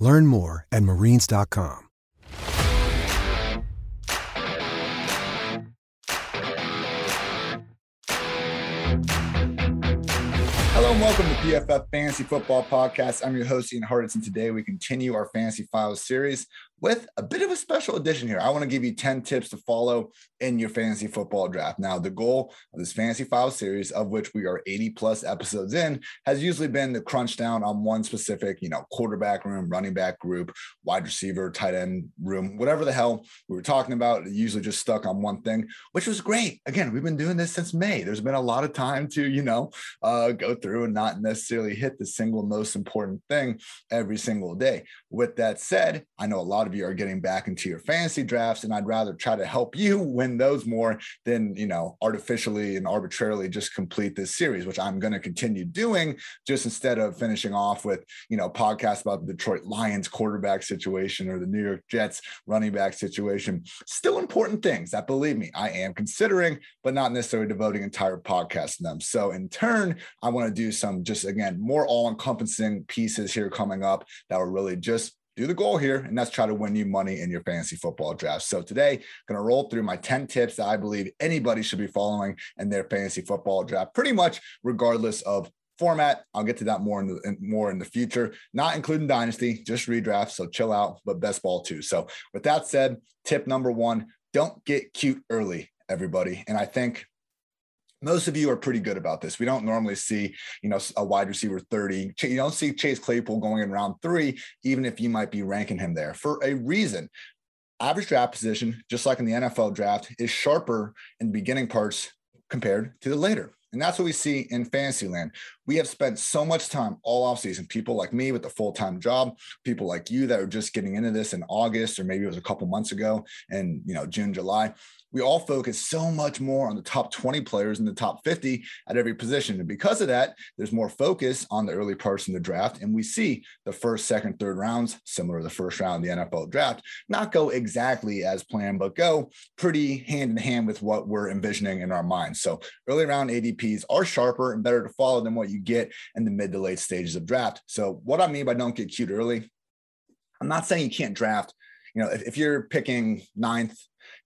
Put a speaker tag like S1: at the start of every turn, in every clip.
S1: Learn more at marines.com.
S2: Hello and welcome to PFF Fantasy Football Podcast. I'm your host, Ian Hartitz. Today we continue our Fantasy Files series with a bit of a special edition here. I want to give you 10 tips to follow in your fantasy football draft. Now, the goal of this Fantasy Files series, of which we are 80 plus episodes in, has usually been to crunch down on one specific, you know, quarterback room, running back group, wide receiver, tight end room, whatever the hell we were talking about, usually just stuck on one thing, which was great. Again, we've been doing this since May. There's been a lot of time to, you know, uh, go through and not necessarily hit the single most important thing every single day. With that said, I know a lot of you are getting back into your fantasy drafts, and I'd rather try to help you win those more than you know artificially and arbitrarily just complete this series, which I'm going to continue doing. Just instead of finishing off with you know podcasts about the Detroit Lions quarterback situation or the New York Jets running back situation, still important things that believe me I am considering, but not necessarily devoting entire podcasts to them. So in turn, I want to do some just again more all-encompassing pieces here coming up that will really just do the goal here, and that's try to win you money in your fantasy football draft. So today, going to roll through my 10 tips that I believe anybody should be following in their fantasy football draft, pretty much regardless of format. I'll get to that more in the in, more in the future, not including dynasty, just redraft. So chill out, but best ball too. So with that said, tip number one: don't get cute early, everybody. And I think most of you are pretty good about this. We don't normally see, you know, a wide receiver 30. You don't see Chase Claypool going in round three, even if you might be ranking him there for a reason. Average draft position, just like in the NFL draft, is sharper in the beginning parts compared to the later. And that's what we see in Fantasyland. We have spent so much time all off season. People like me with a full time job, people like you that are just getting into this in August or maybe it was a couple months ago, and you know June, July we all focus so much more on the top 20 players and the top 50 at every position. And because of that, there's more focus on the early parts in the draft. And we see the first, second, third rounds, similar to the first round of the NFL draft, not go exactly as planned, but go pretty hand in hand with what we're envisioning in our minds. So early round ADPs are sharper and better to follow than what you get in the mid to late stages of draft. So what I mean by don't get cute early, I'm not saying you can't draft. You know, if, if you're picking ninth,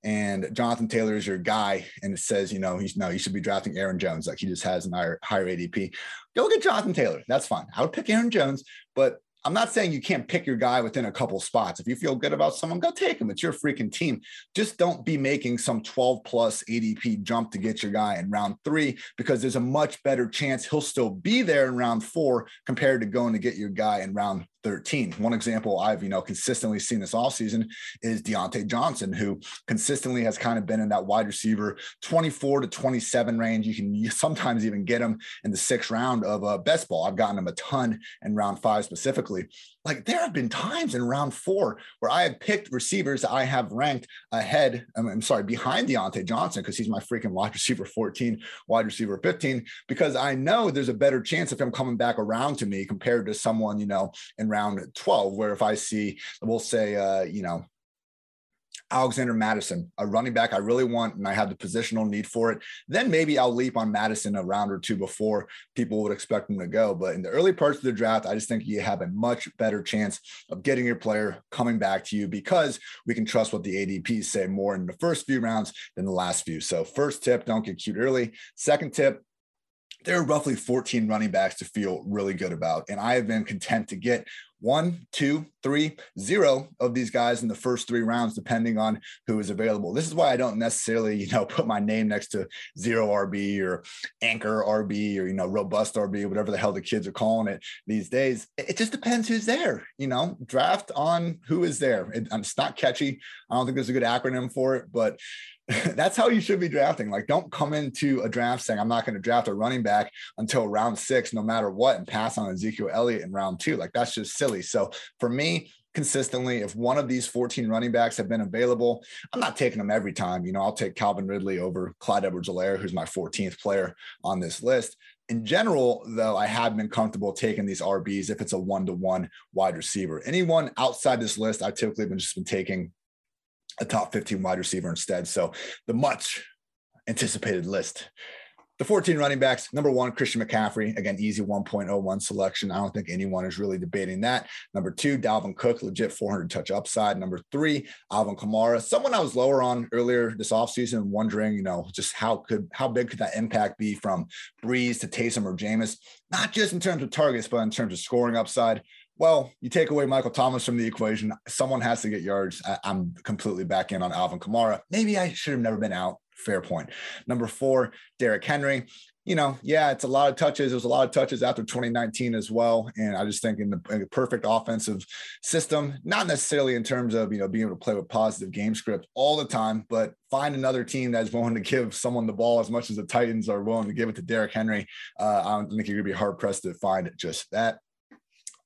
S2: and Jonathan Taylor is your guy, and it says, you know, he's no, you should be drafting Aaron Jones. Like he just has an higher, higher ADP. Go get Jonathan Taylor. That's fine. I would pick Aaron Jones, but I'm not saying you can't pick your guy within a couple spots. If you feel good about someone, go take him. It's your freaking team. Just don't be making some 12 plus ADP jump to get your guy in round three because there's a much better chance he'll still be there in round four compared to going to get your guy in round 13. One example I've, you know, consistently seen this all season is Diontae Johnson, who consistently has kind of been in that wide receiver 24 to 27 range. You can sometimes even get him in the sixth round of a best ball. I've gotten him a ton in round five specifically. Like there have been times in round four where I have picked receivers I have ranked ahead. I'm, sorry, behind Diontae Johnson because he's my freaking wide receiver 14, wide receiver 15, because I know there's a better chance of him coming back around to me compared to someone, you know, in round 12, where if I see, we'll say, uh, you know, Alexander Mattison, a running back I really want, and I have the positional need for it. Then maybe I'll leap on Mattison a round or two before people would expect him to go. But in the early parts of the draft, I just think you have a much better chance of getting your player coming back to you because we can trust what the ADPs say more in the first few rounds than the last few. So, first tip, don't get cute early. Second tip, there are roughly 14 running backs to feel really good about. And I have been content to get one, two, three, zero of these guys in the first three rounds, depending on who is available. This is why I don't necessarily, you know, put my name next to zero RB or anchor RB or, you know, robust RB, whatever the hell the kids are calling it these days. It just depends who's there, you know, draft on who is there. It, it's not catchy. I don't think there's a good acronym for it, but that's how you should be drafting. Like, don't come into a draft saying, I'm not going to draft a running back until round six, no matter what, and pass on Ezekiel Elliott in round two. Like, that's just silly. So, for me, consistently, if one of these 14 running backs have been available, I'm not taking them every time. You know, I'll take Calvin Ridley over Clyde Edwards Helaire, who's my 14th player on this list. In general, though, I have been comfortable taking these RBs if it's a one to one wide receiver. Anyone outside this list, I typically been just been taking a top 15 wide receiver instead. So the much anticipated list. The 14 running backs, number one, Christian McCaffrey. Again, easy 1.01 selection. I don't think anyone is really debating that. Number two, Dalvin Cook, legit 400 touch upside. Number three, Alvin Kamara, someone I was lower on earlier this offseason, wondering, you know, just how could how big could that impact be from Brees to Taysom or Jameis? Not just in terms of targets, but in terms of scoring upside well, you take away Michael Thomas from the equation, someone has to get yards. I, am completely back in on Alvin Kamara. Maybe I should have never been out. Fair point. Number four, Derrick Henry. You know, yeah, it's a lot of touches. Was a lot of touches after 2019 as well. And I just think in the, in the perfect offensive system, not necessarily in terms of, you know, being able to play with positive game script all the time, but find another team that's willing to give someone the ball as much as the Titans are willing to give it to Derrick Henry. Uh, I don't think you're going to be hard pressed to find just that.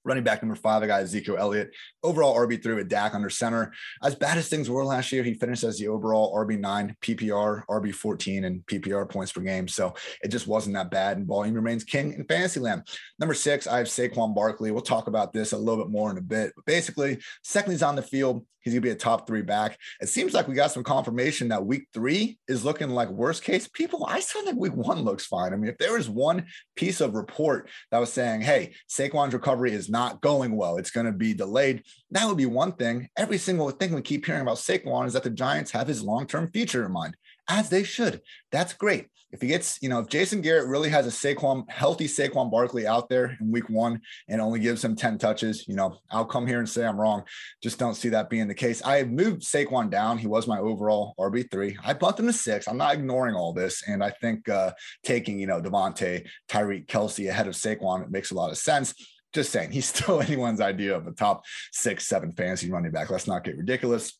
S2: Running back number five, I got Ezekiel Elliott. Overall RB3 with Dak under center. As bad as things were last year, he finished as the overall RB9, PPR, RB14, and PPR points per game. So it just wasn't that bad. And volume remains king in fantasy land. Number six, I have Saquon Barkley. We'll talk about this a little bit more in a bit. But basically, second he's on the field, he's going to be a top three back. It seems like we got some confirmation that week three is looking like worst case. People, I still think week one looks fine. I mean, if there was one piece of report that was saying, hey, Saquon's recovery is not going well, it's going to be delayed, that would be one thing. Every single thing we keep hearing about Saquon is that the Giants have his long term future in mind, as they should. That's great if he gets, you know, if Jason Garrett really has a Saquon, healthy Saquon Barkley out there in week one and only gives him 10 touches, you know, I'll come here and say I'm wrong. Just don't see that being the case. I moved Saquon down. He was my overall RB3. I bumped him to six. I'm not ignoring all this. And I think uh, taking, you know, Davante, Tyreek, Kelce ahead of Saquon, it makes a lot of sense just saying he's still anyone's idea of a top six, seven fantasy running back. Let's not get ridiculous.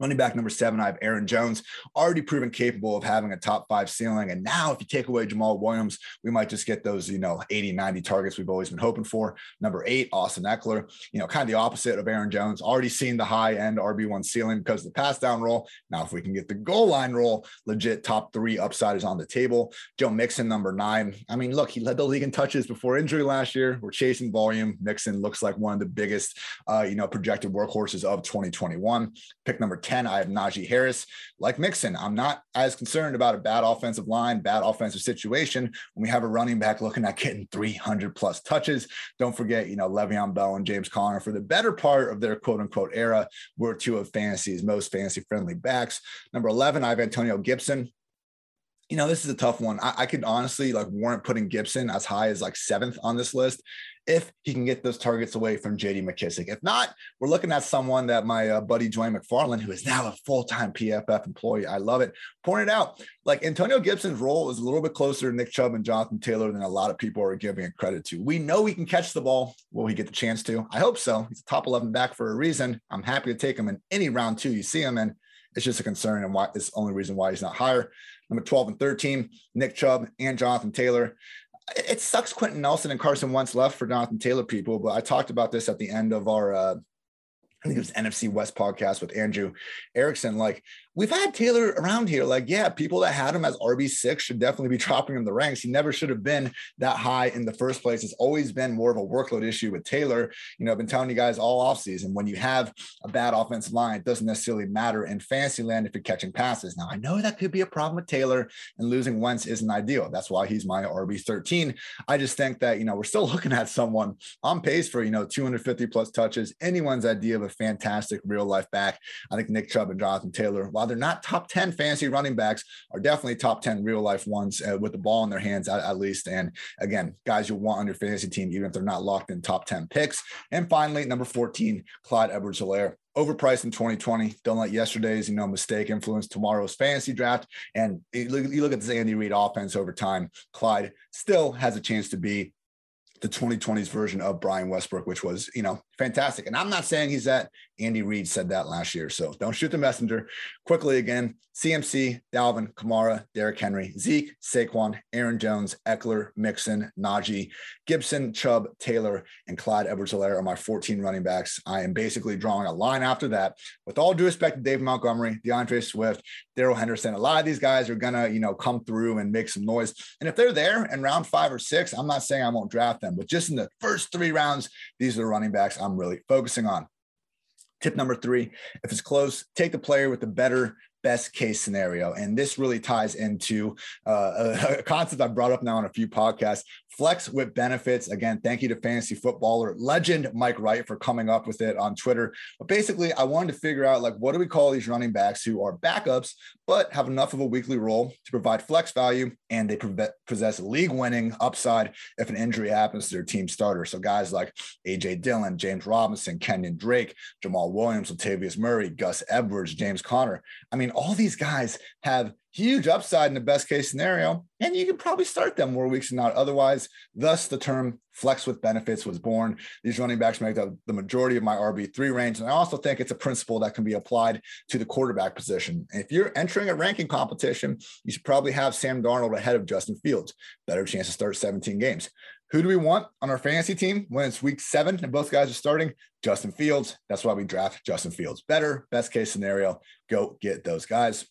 S2: Running back number seven, I have Aaron Jones, already proven capable of having a top five ceiling. And now, if you take away Jamaal Williams, we might just get those, you know, 80, 90 targets we've always been hoping for. Number eight, Austin Ekeler, you know, kind of the opposite of Aaron Jones, already seen the high end RB1 ceiling because of the pass down role. Now, if we can get the goal line role, legit top three upside is on the table. Joe Mixon, number nine. I mean, look, he led the league in touches before injury last year. We're chasing volume. Mixon looks like one of the biggest, uh, you know, projected workhorses of 2021. Pick number 10. 10, I have Najee Harris. Like Mixon, I'm not as concerned about a bad offensive line, bad offensive situation when we have a running back looking at getting 300 plus touches. Don't forget, you know, Le'Veon Bell and James Conner for the better part of their quote unquote era were two of fantasy's most fantasy friendly backs. Number 11, I have Antonio Gibson you know, this is a tough one. I, I, could honestly like warrant putting Gibson as high as like seventh on this list if he can get those targets away from JD McKissic. If not, we're looking at someone that my uh, buddy Joy McFarland, who is now a full time PFF employee, I love it, pointed out like Antonio Gibson's role is a little bit closer to Nick Chubb and Jonathan Taylor than a lot of people are giving it credit to. We know he can catch the ball. Will he get the chance to? I hope so. He's a top 11 back for a reason. I'm happy to take him in any round two you see him in. It's just a concern and why it's the only reason why he's not higher. Number 12 and 13, Nick Chubb and Jonathan Taylor. It sucks Quenton Nelson and Carson Wentz left for Jonathan Taylor people, but I talked about this at the end of our uh, I think it was NFC West podcast with Andrew Erickson. Like we've had Taylor around here. Like, yeah, people that had him as RB6 should definitely be dropping him the ranks. He never should have been that high in the first place. It's always been more of a workload issue with Taylor. You know, I've been telling you guys all offseason when you have a bad offensive line, it doesn't necessarily matter in fantasy land if you're catching passes. Now, I know that could be a problem with Taylor and losing Wentz isn't ideal. That's why he's my RB13. I just think that, you know, we're still looking at someone on pace for, you know, 250 plus touches. Anyone's idea of a fantastic real life back. I think Nick Chubb and Jonathan Taylor, while they're not top 10 fantasy running backs, are definitely top 10 real life ones uh, with the ball in their hands at, at least. And again, guys you want on your fantasy team, even if they're not locked in top 10 picks. And finally, number 14, Clyde Edwards Helaire overpriced in 2020. Don't let yesterday's you know mistake influence tomorrow's fantasy draft. And you look, you look at this Andy Reid offense over time. Clyde still has a chance to be the 2020s version of Brian Westbrook, which was, you know, fantastic. And I'm not saying he's that. Andy Reid said that last year. So don't shoot the messenger. Quickly again, CMC, Dalvin, Kamara, Derrick Henry, Zeke, Saquon, Aaron Jones, Ekeler, Mixon, Najee, Gibson, Chubb, Taylor, and Clyde Edwards Helaire are my 14 running backs. I am basically drawing a line after that. With all due respect to Dave Montgomery, D'Andre Swift, Darrell Henderson, a lot of these guys are gonna, you know, come through and make some noise. And if they're there in round five or six, I'm not saying I won't draft them, but just in the first three rounds, these are the running backs I'm really focusing on. Tip number three if it's close, take the player with the better best case scenario. And this really ties into uh, a, concept I brought up now on a few podcasts flex with benefits. Again, thank you to fantasy footballer legend Mike Wright for coming up with it on Twitter. But basically, I wanted to figure out like, what do we call these running backs who are backups, but have enough of a weekly role to provide flex value and they possess league winning upside if an injury happens to their team starter. So guys like AJ Dillon, James Robinson, Kenyon Drake, Jamaal Williams, Latavius Murray, Gus Edwards, James Conner. I mean, all these guys have huge upside in the best case scenario, and you can probably start them more weeks than not otherwise. Thus, the term flex with benefits was born. These running backs make the, the majority of my RB3 range. And I also think it's a principle that can be applied to the quarterback position. If you're entering a ranking competition, you should probably have Sam Darnold ahead of Justin Fields. Better chance to start 17 games. Who do we want on our fantasy team when it's week seven and both guys are starting? Justin Fields. That's why we draft Justin Fields. Better, best case scenario, go get those guys.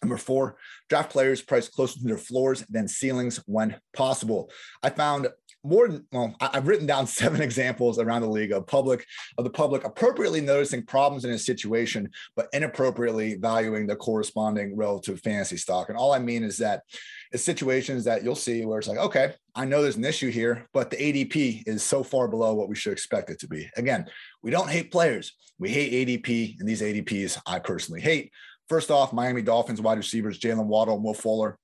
S2: Number four, draft players priced closer to their floors than ceilings when possible. I found more well i've written down seven examples around the league of public of the public appropriately noticing problems in a situation but inappropriately valuing the corresponding relative fantasy stock. And all i mean is that it's situations that you'll see where it's like okay i know there's an issue here but the adp is so far below what we should expect it to be. Again we don't hate players. We hate adp and these adps i personally hate. First off, Miami Dolphins wide receivers Jaylen Waddle and Will Fuller.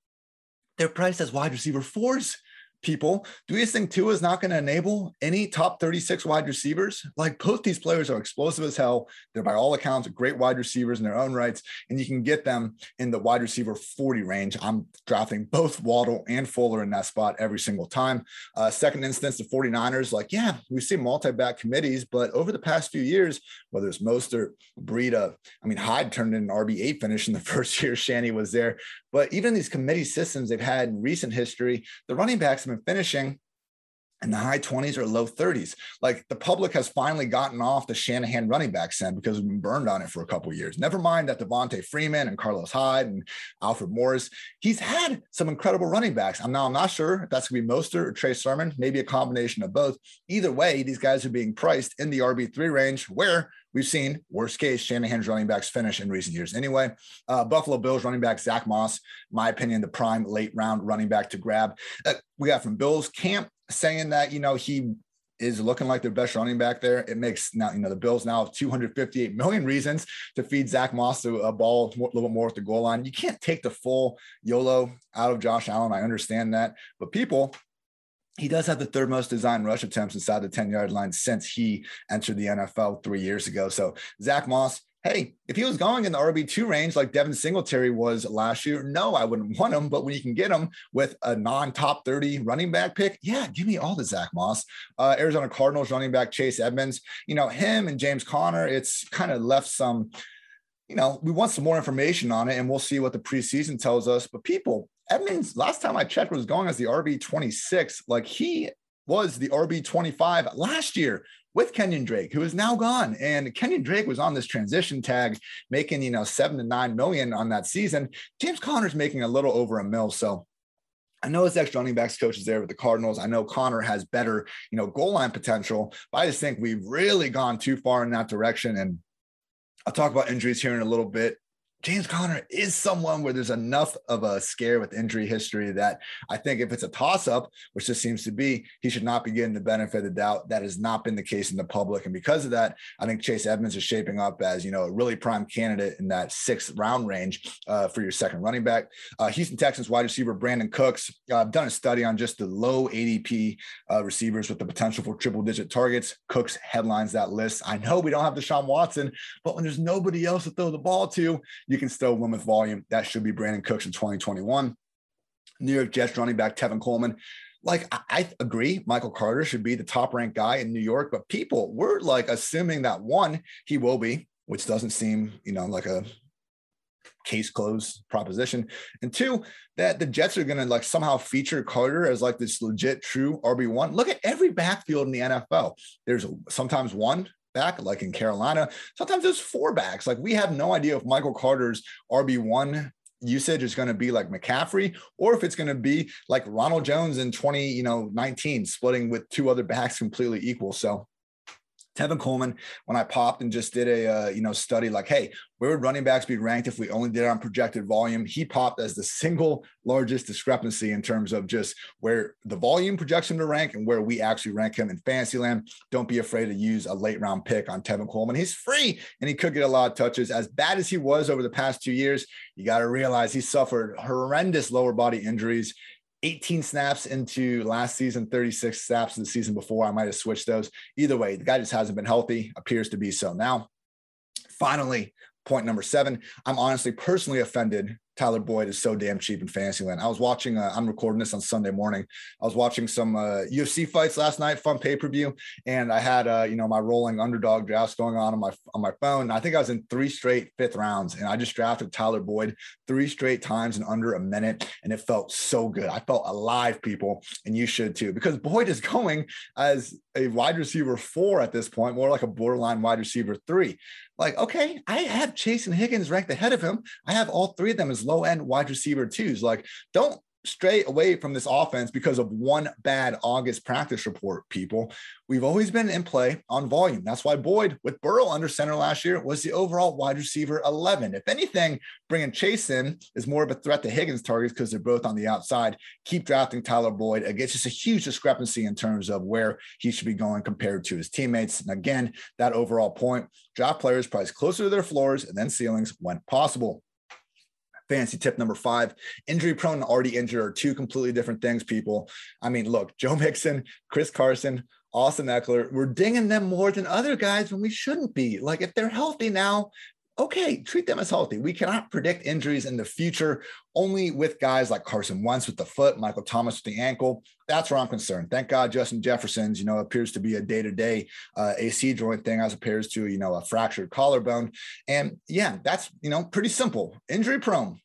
S2: They're priced as wide receiver fours people. Do you think Tua is not going to enable any top 36 wide receivers? Like both these players are explosive as hell. They're by all accounts great wide receivers in their own rights, and you can get them in the wide receiver 40 range. I'm drafting both Waddle and Fuller in that spot every single time. Uh, second instance, the 49ers, like, yeah, we see multi-back committees, but over the past few years, whether it's Mostert, Breida, I mean, Hyde turned in an RB8 finish in the first year Shanny was there. But even these committee systems they've had in recent history, the running backs have been finishing in the high 20s or low 30s. Like the public has finally gotten off the Shanahan running back scent because we've been burned on it for a couple years. Never mind that Devonta Freeman and Carlos Hyde and Alfred Morris. He's had some incredible running backs. I'm now I'm not sure if that's gonna be Mostert or Trey Sermon, maybe a combination of both. Either way, these guys are being priced in the RB3 range where We've seen worst case Shanahan's running backs finish in recent years. Anyway, uh, Buffalo Bills running back Zach Moss, my opinion, the prime late round running back to grab. Uh, we got from Bills camp saying that you know he is looking like their best running back there. It makes now, you know, the Bills now have 258 million reasons to feed Zach Moss a ball a little bit more at the goal line. You can't take the full YOLO out of Josh Allen. I understand that. But people he does have the third most design rush attempts inside the 10 yard line since he entered the NFL three years ago. So, Zach Moss, hey, if he was going in the RB2 range like Devin Singletary was last year, no, I wouldn't want him. But when you can get him with a non top 30 running back pick, yeah, give me all the Zach Moss. Uh, Arizona Cardinals running back Chase Edmonds, you know, him and James Conner, it's kind of left some you know, we want some more information on it and we'll see what the preseason tells us. But people, Edmonds, last time I checked, was going as the RB 26. Like he was the RB 25 last year with Kenyon Drake, who is now gone. And Kenyon Drake was on this transition tag, making, you know, seven to nine million on that season. James Conner's making a little over a mil. So I know his ex running backs coach is there with the Cardinals. I know Conner has better, you know, goal line potential, but I just think we've really gone too far in that direction. And I'll talk about injuries here in a little bit. James Conner is someone where there's enough of a scare with injury history that I think if it's a toss up, which this seems to be, he should not be getting the benefit of the doubt. That has not been the case in the public. And because of that, I think Chase Edmonds is shaping up as, you know, a really prime candidate in that sixth round range uh, for your second running back. Uh, Houston Texans wide receiver Brandin Cooks. Uh, I've done a study on just the low ADP uh, receivers with the potential for triple digit targets. Cooks headlines that list. I know we don't have Deshaun Watson, but when there's nobody else to throw the ball to, you can still win with volume. That should be Brandin Cooks in 2021. New York Jets running back Tevin Coleman. Like I, agree, Michael Carter should be the top ranked guy in New York, but people were like assuming that one, he will be, which doesn't seem, you know, like a case closed proposition. And two, that the Jets are going to like somehow feature Carter as like this legit true RB1. Look at every backfield in the NFL. There's sometimes one back, like in Carolina. Sometimes there's four backs. Like we have no idea if Michael Carter's RB1 usage is going to be like McCaffrey or if it's going to be like Ronald Jones in 20, you know, 19 splitting with two other backs completely equal. So Tevin Coleman, when I popped and just did a uh, you know study like, hey, where would running backs be ranked if we only did it on projected volume? He popped as the single largest discrepancy in terms of just where the volume projects him to rank and where we actually rank him in fantasy land. Don't be afraid to use a late round pick on Tevin Coleman. He's free and he could get a lot of touches. As bad as he was over the past two years, you got to realize he suffered horrendous lower body injuries 18 snaps into last season, 36 snaps the season before. I might have switched those. Either way, the guy just hasn't been healthy, appears to be so now. Finally, point number seven, I'm honestly personally offended Tyler Boyd is so damn cheap in Fantasyland. I was watching, uh, I'm recording this on Sunday morning. I was watching some uh, UFC fights last night, fun pay per view, and I had, uh, you know, my rolling underdog drafts going on on my on my phone. I think I was in three straight fifth rounds, and I just drafted Tyler Boyd three straight times in under a minute, and it felt so good. I felt alive, people, and you should too, because Boyd is going as a wide receiver four at this point, more like a borderline wide receiver three. Like, okay, I have Chase and Higgins ranked ahead of him. I have all three of them as low end wide receiver twos. Like, don't stray away from this offense because of one bad August practice report, people. We've always been in play on volume. That's why Boyd, with Burrow under center last year, was the overall wide receiver 11. If anything, bringing Chase in is more of a threat to Higgins' targets because they're both on the outside. Keep drafting Tyler Boyd. Again, just a huge discrepancy in terms of where he should be going compared to his teammates. And again, that overall point, draft players priced closer to their floors and then ceilings when possible. Fancy tip number five injury prone and already injured are two completely different things, people. I mean, look, Joe Mixon, Chris Carson, Austin Ekeler, we're dinging them more than other guys when we shouldn't be. Like, if they're healthy now, okay, treat them as healthy. We cannot predict injuries in the future only with guys like Carson Wentz with the foot, Michael Thomas with the ankle. That's where I'm concerned. Thank God Justin Jefferson's, you know, appears to be a day-to-day uh, AC joint thing as opposed to, you know, a fractured collarbone. And yeah, that's, you know, pretty simple. Injury prone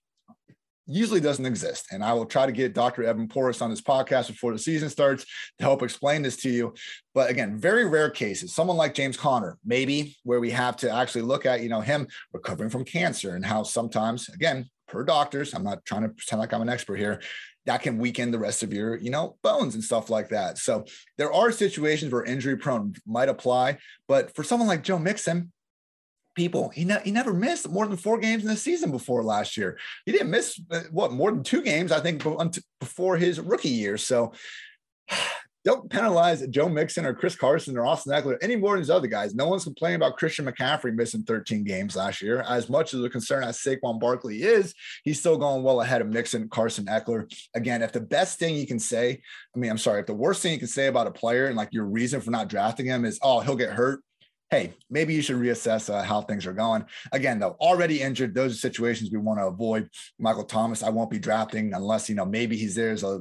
S2: usually doesn't exist. And I will try to get Dr. Edwin Porras on this podcast before the season starts to help explain this to you. But again, very rare cases. Someone like James Conner, maybe where we have to actually look at, you know, him recovering from cancer and how sometimes, again, per doctors, I'm not trying to pretend like I'm an expert here, that can weaken the rest of your, you know, bones and stuff like that. So there are situations where injury prone might apply, but for someone like Joe Mixon, people. He, ne- he never missed more than four games in the season before last year. He didn't miss uh, what more than two games, I think, before his rookie year. So don't penalize Joe Mixon or Chris Carson or Austin Ekeler any more than these other guys. No one's complaining about Christian McCaffrey missing 13 games last year. As much as a concern as Saquon Barkley is, he's still going well ahead of Mixon, Carson, Ekeler. Again, if the best thing you can say, I mean, I'm sorry, if the worst thing you can say about a player and like your reason for not drafting him is, oh, he'll get hurt hey, maybe you should reassess uh, how things are going. Again, though, already injured, those are situations we want to avoid. Michael Thomas, I won't be drafting unless, you know, maybe he's there as a,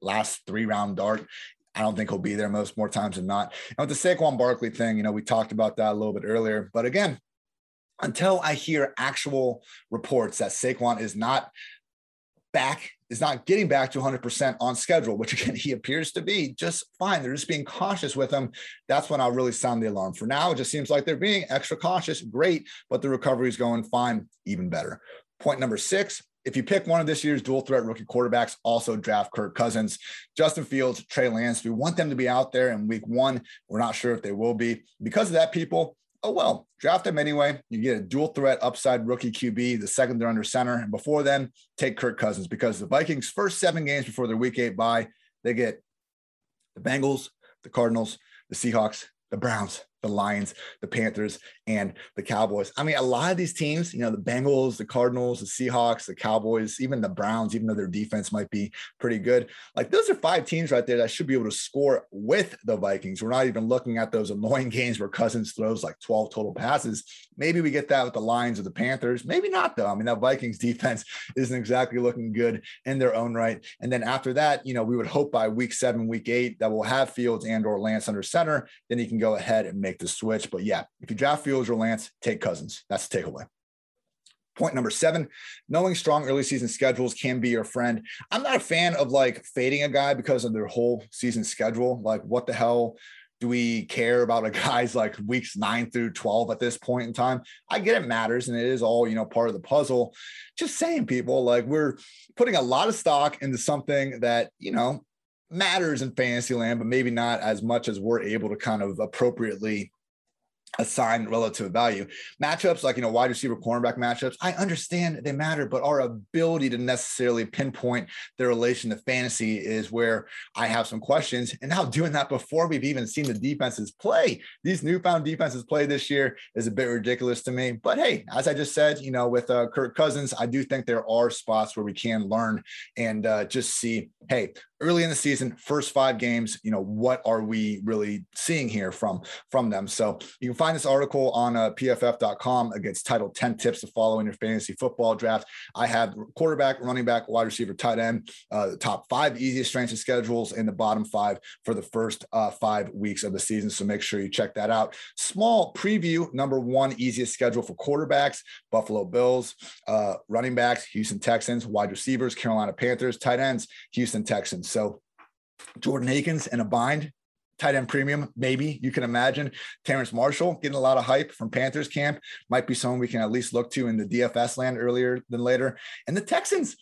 S2: last three round dart. I don't think he'll be there most more times than not. And with the Saquon Barkley thing, you know, we talked about that a little bit earlier. But again, until I hear actual reports that Saquon is not back is not getting back to 100% on schedule, which again, he appears to be just fine. They're just being cautious with him. That's when I'll really sound the alarm. For now, it just seems like they're being extra cautious. Great, but the recovery is going fine, even better. Point number six if you pick one of this year's dual threat rookie quarterbacks, also draft Kirk Cousins, Justin Fields, Trey Lance. We want them to be out there in week one. We're not sure if they will be. Because of that, people, oh well, draft him anyway. You get a dual threat upside rookie QB, the second they're under center. And before then, take Kirk Cousins because the Vikings' first seven games before their week eight bye, they get the Bengals, the Cardinals, the Seahawks, the Browns, the Lions, the Panthers, and the Cowboys. I mean, a lot of these teams, you know, the Bengals, the Cardinals, the Seahawks, the Cowboys, even the Browns, even though their defense might be pretty good, like those are five teams right there that should be able to score with the Vikings. We're not even looking at those annoying games where Cousins throws like 12 total passes. Maybe we get that with the Lions or the Panthers. Maybe not, though. I mean, that Vikings defense isn't exactly looking good in their own right. And then after that, you know, we would hope by week seven, week eight, that we'll have Fields and or Lance under center. Then he can go ahead and make the switch. But yeah, if you draft Fields or Lance, take Cousins. That's the takeaway. Point number seven, knowing strong early season schedules can be your friend. I'm not a fan of like fading a guy because of their whole season schedule. Like, what the hell do we care about a guy's like weeks nine through 12 at this point in time? I get it matters and it is all, you know, part of the puzzle. Just saying, people, like, we're putting a lot of stock into something that, you know, matters in fantasy land, but maybe not as much as we're able to kind of appropriately assign relative value. Matchups like, you know, wide receiver cornerback matchups, I understand they matter, but our ability to necessarily pinpoint their relation to fantasy is where I have some questions. And now doing that before we've even seen the defenses play, these newfound defenses play this year is a bit ridiculous to me. But hey, as I just said, you know, with uh, Kirk Cousins, I do think there are spots where we can learn and uh, just see, hey, early in the season, first five games, you know, what are we really seeing here from from them? So you can find this article on uh, pff.com. Against titled 10 tips to follow in your fantasy football draft. I have quarterback, running back, wide receiver, tight end, uh, the top five easiest strengths and schedules and the bottom five for the first uh, five weeks of the season. So make sure you check that out. Small preview, number one easiest schedule for quarterbacks, Buffalo Bills, uh, running backs, Houston Texans, wide receivers, Carolina Panthers, tight ends, Houston Texans. So Jordan Akins in a bind, tight end premium, maybe you can imagine. Terrace Marshall getting a lot of hype from Panthers camp, might be someone we can at least look to in the DFS land earlier than later. And the Texans,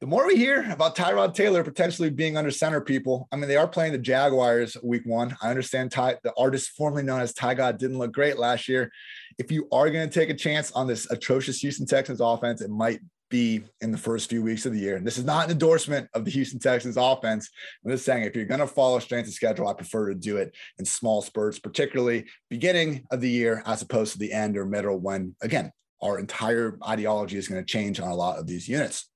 S2: the more we hear about Tyrod Taylor potentially being under center, people, I mean, they are playing the Jaguars week one. I understand Ty, the artist formerly known as Ty God didn't look great last year. If you are going to take a chance on this atrocious Houston Texans offense, it might be in the first few weeks of the year. And this is not an endorsement of the Houston Texans offense. I'm just saying if you're going to follow strength of schedule, I prefer to do it in small spurts, particularly beginning of the year as opposed to the end or middle when, again, our entire ideology is going to change on a lot of these units.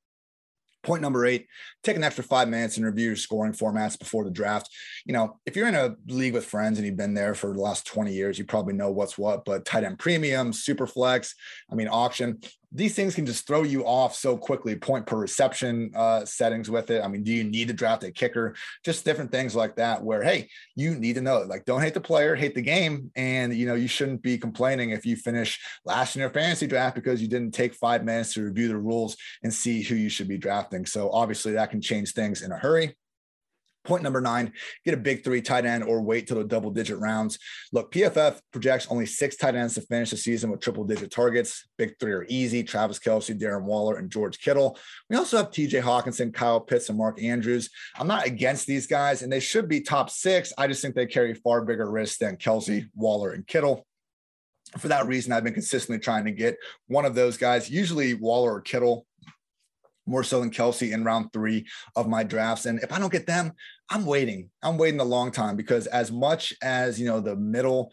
S2: Point number eight, take an extra five minutes and review your scoring formats before the draft. You know, if you're in a league with friends and you've been there for the last 20 years, you probably know what's what, but tight end premium, super flex, I mean, auction, these things can just throw you off so quickly point per reception uh, settings with it. I mean do you need to draft a kicker? Just different things like that where hey you need to know it. like don't hate the player hate the game. And you know you shouldn't be complaining if you finish last in your fantasy draft because you didn't take five minutes to review the rules and see who you should be drafting. So obviously that can change things in a hurry Point number nine, get a big three tight end or wait till the double digit rounds. Look, PFF projects only six tight ends to finish the season with triple digit targets. Big three are easy Travis Kelce, Darren Waller, and George Kittle. We also have TJ Hockenson, Kyle Pitts, and Mark Andrews. I'm not against these guys, and they should be top six. I just think they carry far bigger risks than Kelce, Waller, and Kittle for that reason, I've been consistently trying to get one of those guys, usually Waller or Kittle, more so than Kelce in round three of my drafts. And if I don't get them, I'm waiting. I'm waiting a long time because as much as you know the middle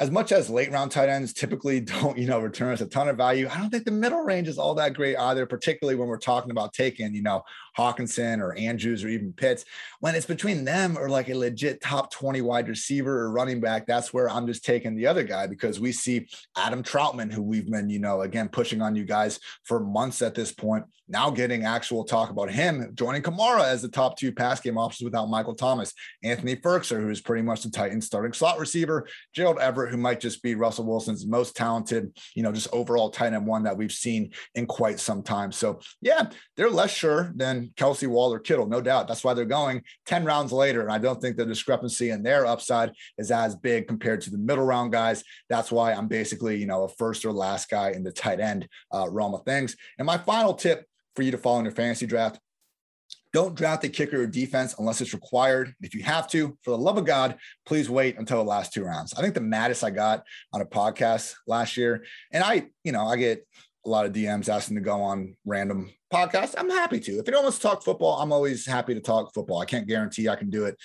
S2: as much as late round tight ends typically don't, you know, return us a ton of value, I don't think the middle range is all that great either, particularly when we're talking about taking, you know, Hockenson or Andrews or even Pitts. When it's between them or like a legit top 20 wide receiver or running back, that's where I'm just taking the other guy because we see Adam Trautman, who we've been, you know, again, pushing on you guys for months at this point, now getting actual talk about him joining Kamara as the top two pass game options without Michael Thomas, Anthony Firkser, who is pretty much the Titans starting slot receiver, Gerald Everett, who might just be Russell Wilson's most talented, you know, just overall tight end one that we've seen in quite some time. So yeah, they're less sure than Kelce Waller Kittle, no doubt. That's why they're going 10 rounds later. And I don't think the discrepancy in their upside is as big compared to the middle round guys. That's why I'm basically, you know, a first or last guy in the tight end uh, realm of things. And my final tip for you to follow in your fantasy draft Don't draft a kicker or defense unless it's required. If you have to, for the love of God, please wait until the last two rounds. I think the maddest I got on a podcast last year, and I, you know, I get a lot of DMs asking to go on random podcasts. I'm happy to. If you don't want to talk football, I'm always happy to talk football. I can't guarantee I can do it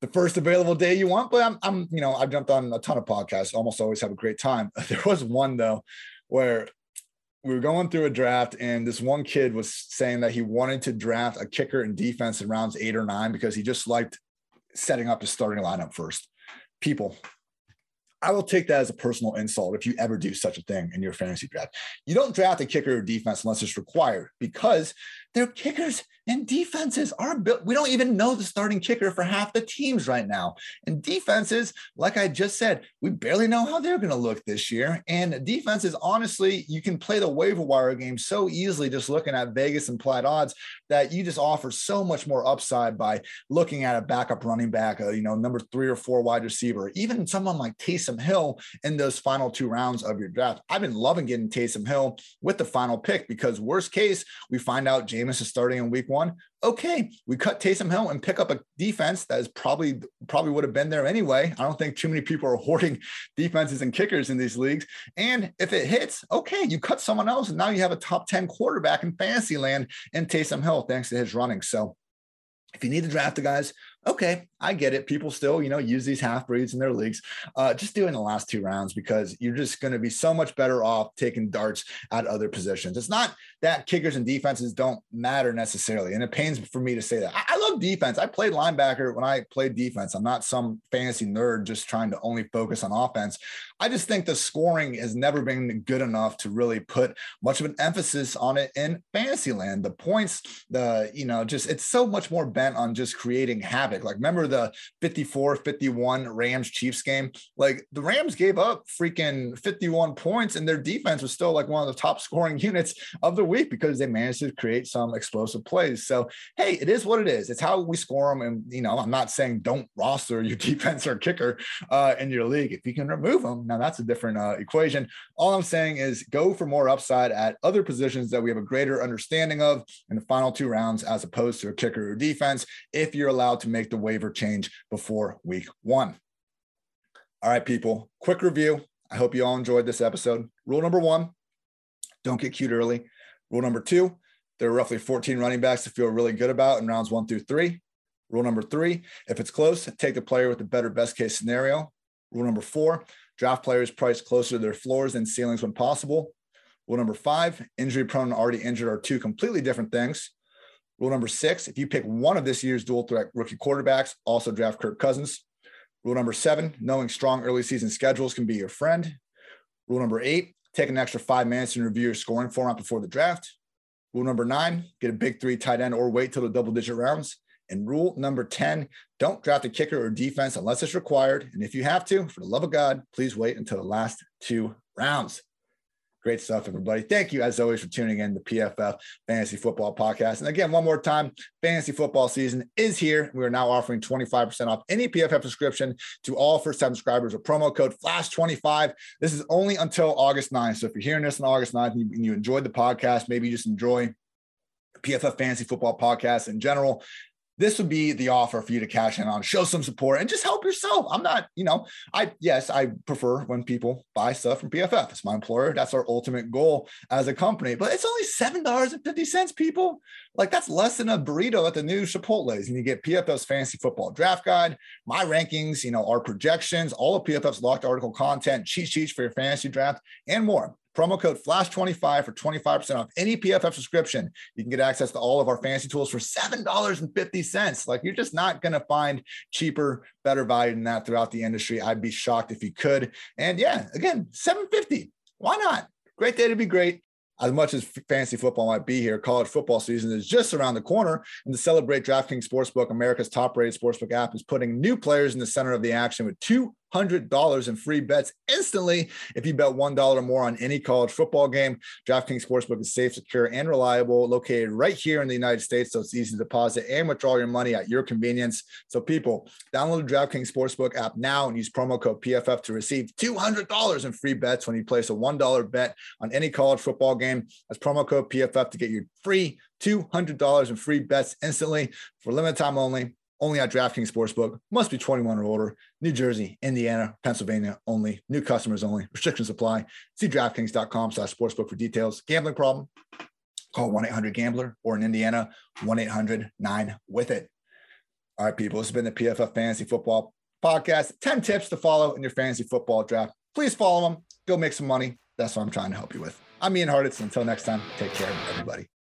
S2: the first available day you want, but I'm, I'm, you know, I've jumped on a ton of podcasts, almost always have a great time. There was one though where we were going through a draft and this one kid was saying that he wanted to draft a kicker and defense in rounds eight or nine because he just liked setting up the starting lineup first. People, I will take that as a personal insult if you ever do such a thing in your fantasy draft. You don't draft a kicker or defense unless it's required because they're kickers and defenses are built. We don't even know the starting kicker for half the teams right now. And defenses, like I just said, we barely know how they're going to look this year. And defenses, honestly, you can play the waiver wire game so easily just looking at Vegas implied odds that you just offer so much more upside by looking at a backup running back, a, you know, number three or four wide receiver, even someone like Taysom Hill in those final two rounds of your draft. I've been loving getting Taysom Hill with the final pick because worst case, we find out Jameis is starting in week one. Okay, we cut Taysom Hill and pick up a defense that is probably probably would have been there anyway. I don't think too many people are hoarding defenses and kickers in these leagues. And if it hits, okay, you cut someone else, and now you have a top 10 quarterback in fantasy land in Taysom Hill, thanks to his running. So if you need to draft the guys, okay, I get it. People still, you know, use these half breeds in their leagues. Uh, just do in the last two rounds because you're just going to be so much better off taking darts at other positions. It's not that kickers and defenses don't matter necessarily. And it pains for me to say that. I, I love defense. I played linebacker when I played defense. I'm not some fantasy nerd just trying to only focus on offense. I just think the scoring has never been good enough to really put much of an emphasis on it in fantasy land. The points, the, you know, just it's so much more bent on just creating havoc. Like, remember the 54 51 Rams Chiefs game? Like, the Rams gave up freaking 51 points, and their defense was still like one of the top scoring units of the week because they managed to create some explosive plays. So, hey, it is what it is. It's how we score them. And, you know, I'm not saying don't roster your defense or kicker uh, in your league. If you can remove them, now that's a different uh, equation. All I'm saying is go for more upside at other positions that we have a greater understanding of in the final two rounds, as opposed to a kicker or defense, if you're allowed to make the waiver change before week one. All right, people, quick review. I hope you all enjoyed this episode. Rule number one don't get cute early. Rule number two there are roughly 14 running backs to feel really good about in rounds one through three. Rule number three if it's close, take the player with the better best case scenario. Rule number four Draft players priced closer to their floors and ceilings when possible. Rule number five, injury prone and already injured are two completely different things. Rule number six, if you pick one of this year's dual threat rookie quarterbacks, also draft Kirk Cousins. Rule number seven, knowing strong early season schedules can be your friend. Rule number eight, take an extra five minutes to review your scoring format before the draft. Rule number nine, get a big three tight end or wait till the double digit rounds. And rule number 10 don't draft a kicker or defense unless it's required. And if you have to, for the love of God, please wait until the last two rounds. Great stuff, everybody. Thank you, as always, for tuning in to PFF Fantasy Football Podcast. And again, one more time, fantasy football season is here. We are now offering 25% off any PFF subscription to all first time subscribers with promo code FLASH25. This is only until August 9th. So if you're hearing this on August 9th and you, and you enjoyed the podcast, maybe you just enjoy PFF Fantasy Football Podcast in general, this would be the offer for you to cash in on, show some support, and just help yourself. I'm not, you know, I yes, I prefer when people buy stuff from PFF. It's my employer. That's our ultimate goal as a company. But it's only seven dollars and fifty cents, people. Like that's less than a burrito at the new Chipotle's, and you get PFF's fantasy football draft guide, my rankings, you know, our projections, all of PFF's locked article content, cheat sheets for your fantasy draft, and more. Promo code FLASH25 for 25% off any PFF subscription. You can get access to all of our fancy tools for $7.50. Like you're just not going to find cheaper, better value than that throughout the industry. I'd be shocked if you could. And yeah, again, 750. Why not? Great day to be great. As much as fantasy football might be here, college football season is just around the corner. And to celebrate DraftKings Sportsbook, America's top rated sportsbook app, is putting new players in the center of the action with two $200 in free bets instantly if you bet $1 or more on any college football game. DraftKings Sportsbook is safe, secure, and reliable, located right here in the United States, so it's easy to deposit and withdraw your money at your convenience. So, people, download the DraftKings Sportsbook app now and use promo code PFF to receive $200 in free bets when you place a $1 bet on any college football game. That's promo code PFF to get your free $200 in free bets instantly for limited time only. Only at DraftKings Sportsbook. Must be 21 or older. New Jersey, Indiana, Pennsylvania only. New customers only. Restrictions apply. See DraftKings.com slash sportsbook for details. Gambling problem? Call 1-800-GAMBLER or in Indiana, 1-800-9-WITH-IT. All right, people. This has been the PFF Fantasy Football Podcast. 10 tips to follow in your fantasy football draft. Please follow them. Go make some money. That's what I'm trying to help you with. I'm Ian Hartitz. Until next time, take care, everybody.